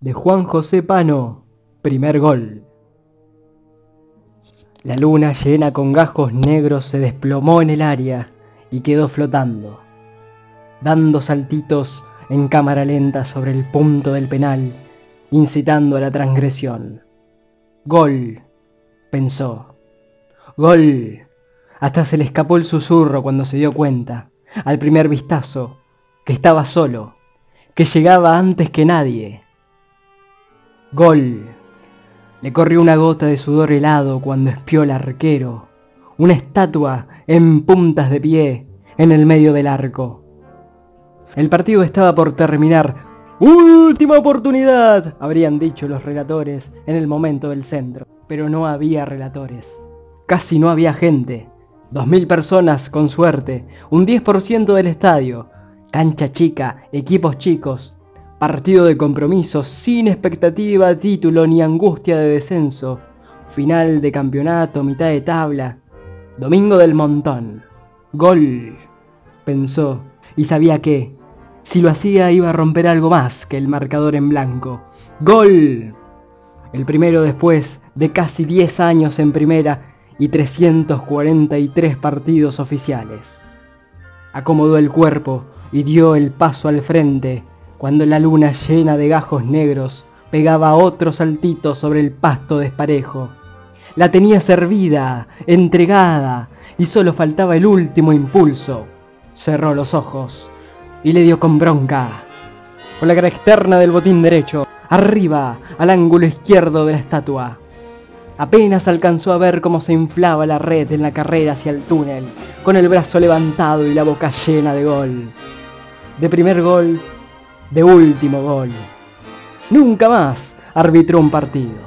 de Juan José Pano, primer gol. La luna llena con gajos negros se desplomó en el área y quedó flotando, dando saltitos en cámara lenta sobre el punto del penal, incitando a la transgresión. Gol, pensó. Gol. Hasta se le escapó el susurro cuando se dio cuenta, al primer vistazo, que estaba solo, que llegaba antes que nadie. Gol. Le corrió una gota de sudor helado cuando espió el arquero, una estatua en puntas de pie en el medio del arco. El partido estaba por terminar. ¡Última oportunidad! habrían dicho los relatores en el momento del centro. Pero no había relatores. Casi no había gente. Dos mil personas con suerte. Un 10% del estadio. Cancha chica, equipos chicos. Partido de compromiso, sin expectativa, título ni angustia de descenso. Final de campeonato, mitad de tabla. Domingo del montón. Gol, pensó, y sabía que, si lo hacía iba a romper algo más que el marcador en blanco. ¡Gol! El primero después de casi 10 años en primera y 343 partidos oficiales. Acomodó el cuerpo y dio el paso al frente cuando la luna llena de gajos negros pegaba otro saltito sobre el pasto desparejo. La tenía servida, entregada, y solo faltaba el último impulso. Cerró los ojos y le dio con bronca. Con la cara externa del botín derecho, arriba, al ángulo izquierdo de la estatua. Apenas alcanzó a ver cómo se inflaba la red en la carrera hacia el túnel, con el brazo levantado y la boca llena de gol. De primer gol, de último gol. Nunca más arbitró un partido.